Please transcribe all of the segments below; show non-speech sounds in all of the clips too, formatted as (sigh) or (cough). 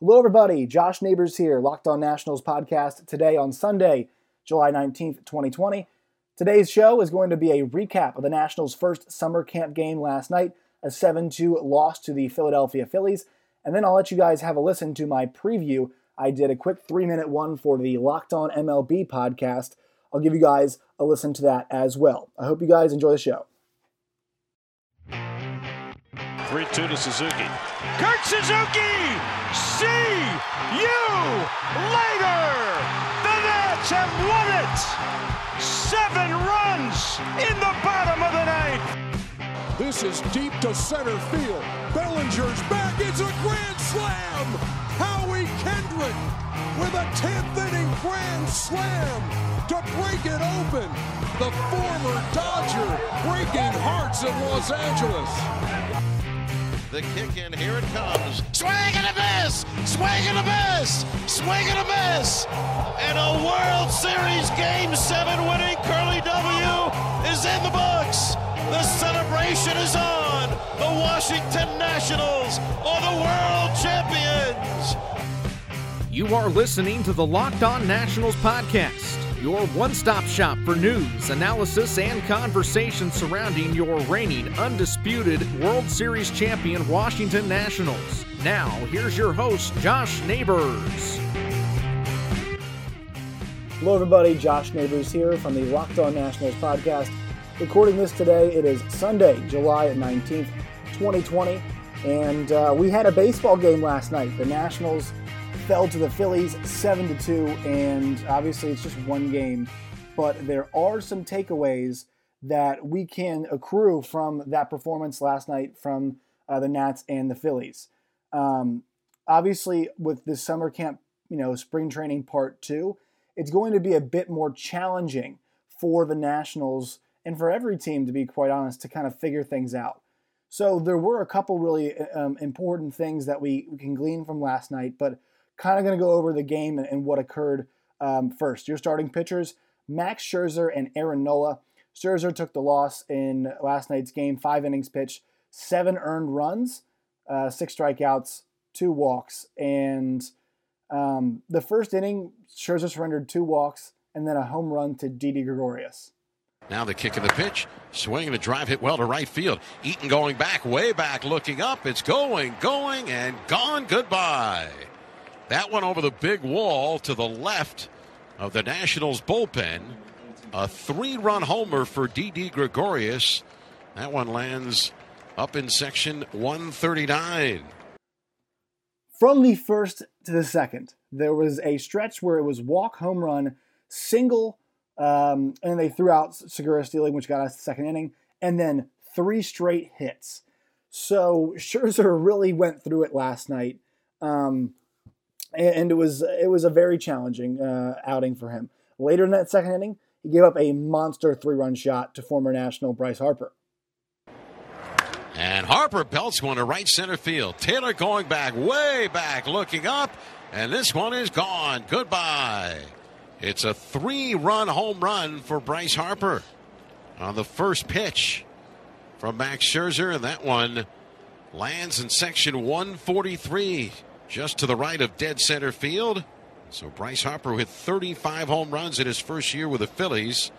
Hello, everybody. Josh Neighbors here, Locked On Nationals podcast today on Sunday, July 19th, 2020. Today's show is going to be a recap of the Nationals' first summer camp game last night, a 7 2 loss to the Philadelphia Phillies. And then I'll let you guys have a listen to my preview. I did a quick three minute one for the Locked On MLB podcast. I'll give you guys a listen to that as well. I hope you guys enjoy the show. 3 2 to Suzuki. Kurt Suzuki! See you later! The Nats have won it! Seven runs in the bottom of the ninth. This is deep to center field. Bellinger's back. It's a grand slam! Howie Kendrick with a 10th inning grand slam to break it open. The former Dodger breaking hearts in Los Angeles. The kick in, here it comes. Swing and a miss! Swing and a miss! Swing and a miss! And a World Series Game 7 winning Curly W is in the books! The celebration is on! The Washington Nationals are the world champions! You are listening to the Locked On Nationals podcast your one stop shop for news, analysis, and conversation surrounding your reigning, undisputed World Series champion Washington Nationals. Now, here's your host, Josh Neighbors. Hello, everybody. Josh Neighbors here from the Locked On Nationals podcast. Recording this today, it is Sunday, July 19th, 2020. And uh, we had a baseball game last night. The Nationals fell to the Phillies 7 to 2 and obviously it's just one game, but there are some takeaways that we can accrue from that performance last night from uh, the Nats and the Phillies. Um, obviously with this summer camp, you know, spring training part 2, it's going to be a bit more challenging for the Nationals and for every team to be quite honest to kind of figure things out. So there were a couple really um, important things that we, we can glean from last night, but kind of going to go over the game and, and what occurred um, first. Your starting pitchers, Max Scherzer and Aaron Nola. Scherzer took the loss in last night's game, five innings pitched, seven earned runs, uh, six strikeouts, two walks. And um, the first inning, Scherzer surrendered two walks and then a home run to Didi Gregorius. Now the kick of the pitch, swinging a drive hit well to right field. Eaton going back, way back, looking up. It's going, going, and gone. Goodbye. That one over the big wall to the left of the Nationals bullpen. A three run homer for Didi Gregorius. That one lands up in section 139. From the first to the second, there was a stretch where it was walk, home run, single, um, and they threw out Segura stealing, which got us the second inning, and then three straight hits. So (laughs) Scherzer really went through it last night. Um, and it was it was a very challenging uh, outing for him. Later in that second inning, he gave up a monster three-run shot to former national Bryce Harper. And Harper belts one to right center field. Taylor going back, way back, looking up, and this one is gone. Goodbye. It's a three-run home run for Bryce Harper on the first pitch from Max Scherzer, and that one lands in section 143 just to the right of dead center field. So Bryce Harper with 35 home runs in his first year with the Phillies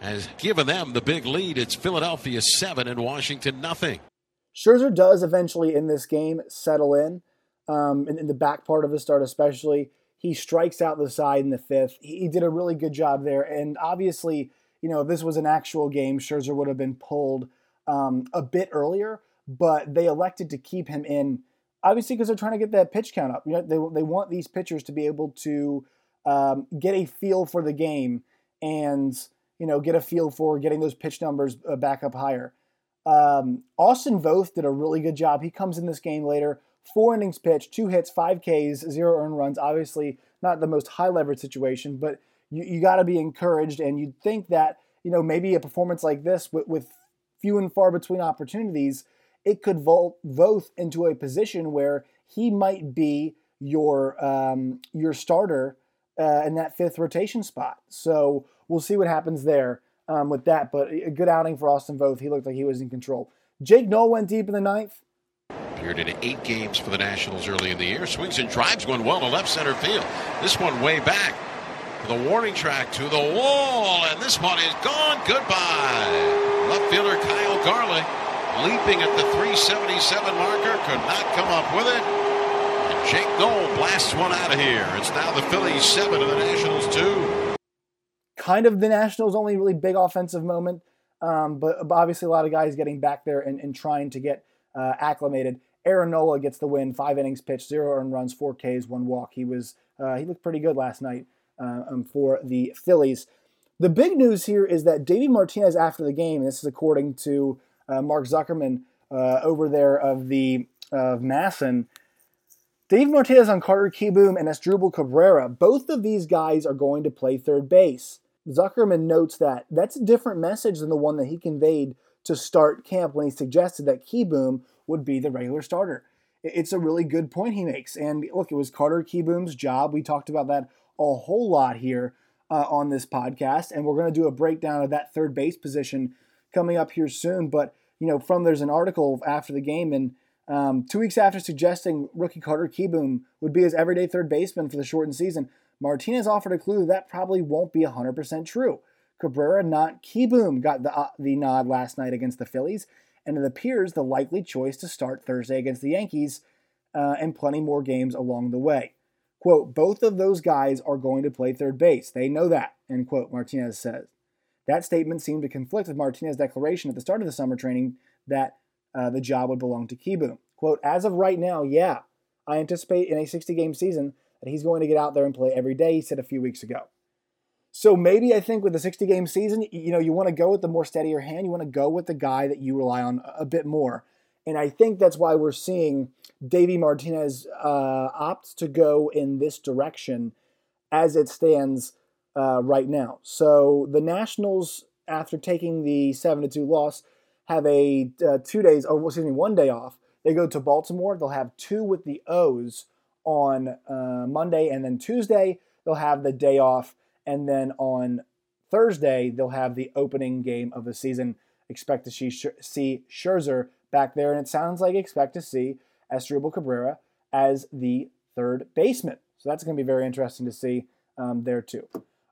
has given them the big lead. It's Philadelphia 7 and Washington nothing. Scherzer does eventually in this game settle in, um, in, in, the back part of the start especially. He strikes out the side in the fifth. He, he did a really good job there. And obviously, you know, if this was an actual game, Scherzer would have been pulled um, a bit earlier, but they elected to keep him in obviously because they're trying to get that pitch count up. You know, they, they want these pitchers to be able to um, get a feel for the game and you know get a feel for getting those pitch numbers uh, back up higher. Um, Austin Voth did a really good job. He comes in this game later, four innings pitched, two hits, five Ks, zero earned runs. Obviously, not the most high leverage situation, but you, you got to be encouraged, and you'd think that you know maybe a performance like this with, with few and far between opportunities it could vault Voth into a position where he might be your um, your starter uh, in that fifth rotation spot. So we'll see what happens there um, with that. But a good outing for Austin Voth. He looked like he was in control. Jake Noll went deep in the ninth. Appeared in eight games for the Nationals early in the year. Swings and drives one well to left center field. This one way back. The warning track to the wall, and this one is gone. Goodbye. Left fielder Kyle Garlick leaping at the 377 marker, could not come up with it. And Jake Noll blasts one out of here. It's now the Phillies seven and the Nationals two. Kind of the Nationals' only really big offensive moment, um, but, obviously a lot of guys getting back there and, and trying to get uh, acclimated. Aaron Nola gets the win, five innings pitched, zero earned runs, four Ks, one walk. He was uh, he looked pretty good last night uh, um, for the Phillies. The big news here is that Davey Martinez after the game, this is according to Mark Zuckerman uh, over there of the of MASN, Dave Martinez on Carter Kieboom and Asdrubal Cabrera, both of these guys are going to play third base. Zuckerman notes that that's a different message than the one that he conveyed to start camp when he suggested that Kieboom would be the regular starter. It's a really good point he makes. And look, it was Carter Kieboom's job. We talked about that a whole lot here uh, on this podcast, and we're going to do a breakdown of that third base position coming up here soon. But you know, from there's an article after the game, and um, two weeks after suggesting rookie Carter Kieboom would be his everyday third baseman for the shortened season, Martinez offered a clue that that probably won't be 100% true. Cabrera, not Kieboom, got the, uh, the nod last night against the Phillies, and it appears the likely choice to start Thursday against the Yankees uh, and plenty more games along the way. Quote, both of those guys are going to play third base. They know that, end quote, Martinez says. That statement seemed to conflict with Martinez's declaration at the start of the summer training that uh, the job would belong to Kieboom. Quote, as of right now, yeah, I anticipate in a 60 game season that he's going to get out there and play every day, he said a few weeks ago. So maybe I think with the 60 game season, you know, you want to go with the more steadier hand. You want to go with the guy that you rely on a bit more. And I think that's why we're seeing Davey Martinez uh, opt to go in this direction as it stands uh, right now. So the Nationals, after taking the 7 2 loss, have a uh, two days, or excuse me, one day off. They go to Baltimore. They'll have two with the O's on uh, Monday, and then Tuesday they'll have the day off, and then on Thursday they'll have the opening game of the season. Expect to see, see Scherzer back there, and it sounds like expect to see Asdrubal Cabrera as the third baseman. So that's going to be very interesting to see um, there too.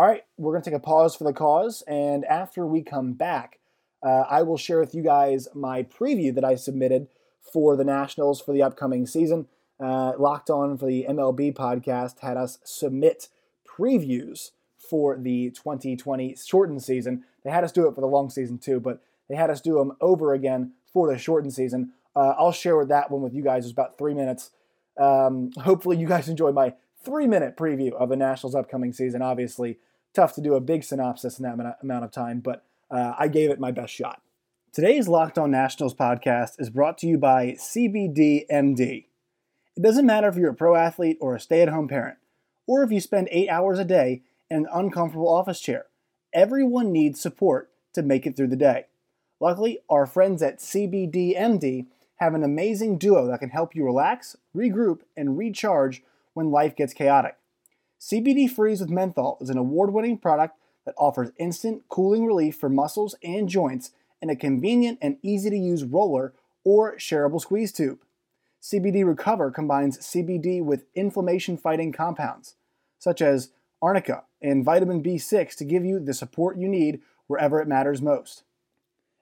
All right, we're going to take a pause for the cause, and after we come back, uh, I will share with you guys my preview that I submitted for the Nationals for the upcoming season. Uh, Locked On for the MLB podcast had us submit previews for the 2020 shortened season. They had us do it for the long season too, but they had us do them over again for the shortened season. Uh, I'll share with that one with you guys. It's about three minutes. Um, hopefully, you guys enjoy my three minute preview of the Nationals' upcoming season. Obviously, tough to do a big synopsis in that amount of time, but uh, I gave it my best shot. Today's Locked On Nationals podcast is brought to you by CBD MD. It doesn't matter if you're a pro athlete or a stay at home parent, or if you spend eight hours a day in an uncomfortable office chair. Everyone needs support to make it through the day. Luckily, our friends at CBD MD have an amazing duo that can help you relax, regroup, and recharge when life gets chaotic. CBD Freeze with Menthol is an award winning product that offers instant cooling relief for muscles and joints in a convenient and easy to use roller or shareable squeeze tube. CBD Recover combines CBD with inflammation fighting compounds, such as arnica and vitamin B6, to give you the support you need wherever it matters most.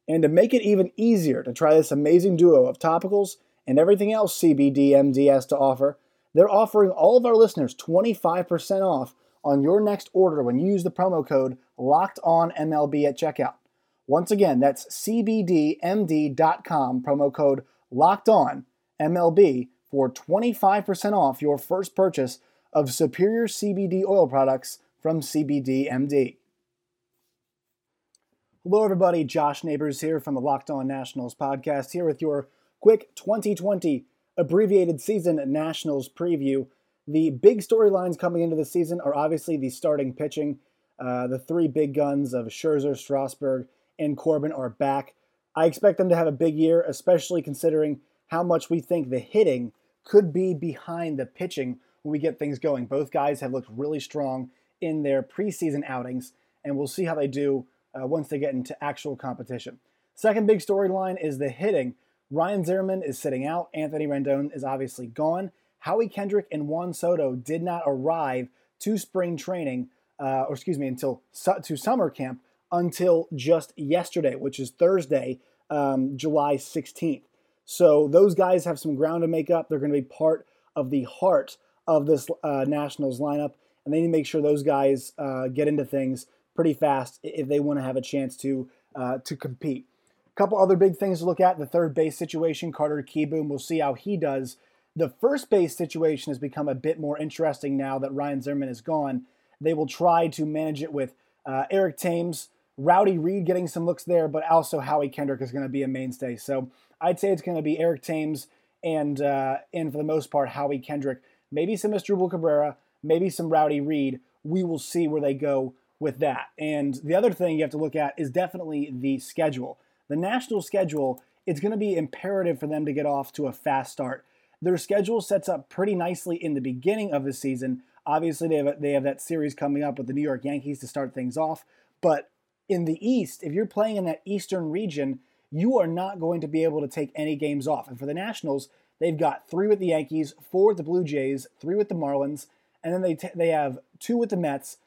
And to make it even easier to try this amazing duo of topicals and everything else CBD MD has to offer, they're offering all of our listeners 25% off on your next order when you use the promo code locked on MLB at checkout. Once again, that's cbdmd.com, promo code locked on MLB for 25% off your first purchase of superior CBD oil products from CBDMD. Hello, everybody. Josh Neighbors here from the Locked On Nationals podcast, here with your quick 2020 abbreviated season Nationals preview. The big storylines coming into the season are obviously the starting pitching. Uh, the three big guns of Scherzer, Strasburg, and Corbin are back. I expect them to have a big year, especially considering how much we think the hitting could be behind the pitching when we get things going. Both guys have looked really strong in their preseason outings, and we'll see how they do uh, once they get into actual competition. Second big storyline is the hitting. Ryan Zimmerman is sitting out. Anthony Rendon is obviously gone. Howie Kendrick and Juan Soto did not arrive to spring training, uh, or excuse me, until to summer camp until just yesterday, which is Thursday, um, July 16th. So those guys have some ground to make up. They're going to be part of the heart of this uh, Nationals lineup, and they need to make sure those guys uh, get into things pretty fast if they want to have a chance to uh, to compete. Couple other big things to look at: the third base situation. Carter Kieboom. We'll see how he does. The first base situation has become a bit more interesting now that Ryan Zimmerman is gone. They will try to manage it with uh, Eric Thames, Rowdy Reed getting some looks there, but also Howie Kendrick is going to be a mainstay. So I'd say it's going to be Eric Thames and uh, and for the most part Howie Kendrick maybe some Asdrubal Cabrera, maybe some Rowdy Reed. We will see where they go with that. And the other thing you have to look at is definitely the schedule. The national schedule, it's going to be imperative for them to get off to a fast start. Their schedule sets up pretty nicely in the beginning of the season. Obviously, they have, they have that series coming up with the New York Yankees to start things off. But in the East, if you're playing in that Eastern region, you are not going to be able to take any games off. And for the Nationals, They've got three with the Yankees, four with the Blue Jays, three with the Marlins, and then they t- they have two with the Mets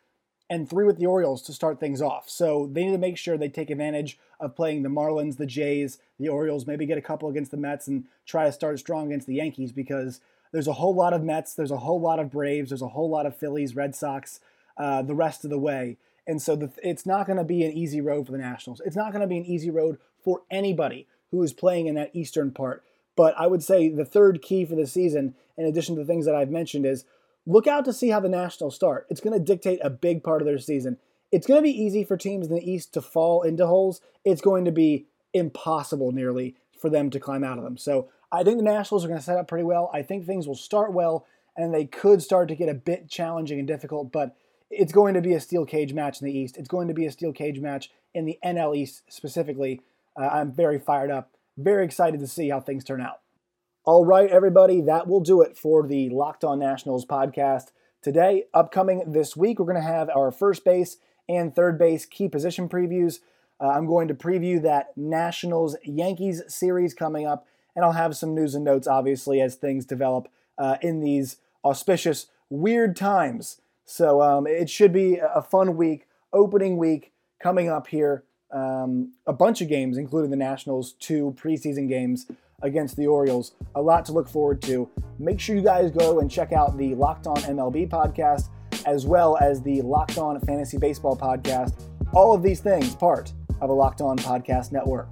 and three with the Orioles to start things off. So they need to make sure they take advantage of playing the Marlins, the Jays, the Orioles, maybe get a couple against the Mets and try to start strong against the Yankees because there's a whole lot of Mets, there's a whole lot of Braves, there's a whole lot of Phillies, Red Sox, uh, the rest of the way. And so the, it's not going to be an easy road for the Nationals. It's not going to be an easy road for anybody who is playing in that eastern part. But I would say the third key for the season, in addition to the things that I've mentioned, is look out to see how the Nationals start. It's going to dictate a big part of their season. It's going to be easy for teams in the East to fall into holes. It's going to be impossible nearly for them to climb out of them. So I think the Nationals are going to set up pretty well. I think things will start well, and they could start to get a bit challenging and difficult, but it's going to be a steel cage match in the East. It's going to be a steel cage match in the NL East specifically. Uh, I'm very fired up very excited to see how things turn out. All right, everybody, that will do it for the Locked On Nationals podcast. Today, upcoming this week, we're going to have our first base and third base key position previews. Uh, I'm going to preview that Nationals Yankees series coming up, and I'll have some news and notes, obviously, as things develop uh, in these auspicious, weird times. So um, it should be a fun week, opening week coming up here um, a bunch of games, including the Nationals, two preseason games against the Orioles. A lot to look forward to. Make sure you guys go and check out the Locked On MLB podcast, as well as the Locked On Fantasy Baseball podcast. All of these things part of a Locked On Podcast Network.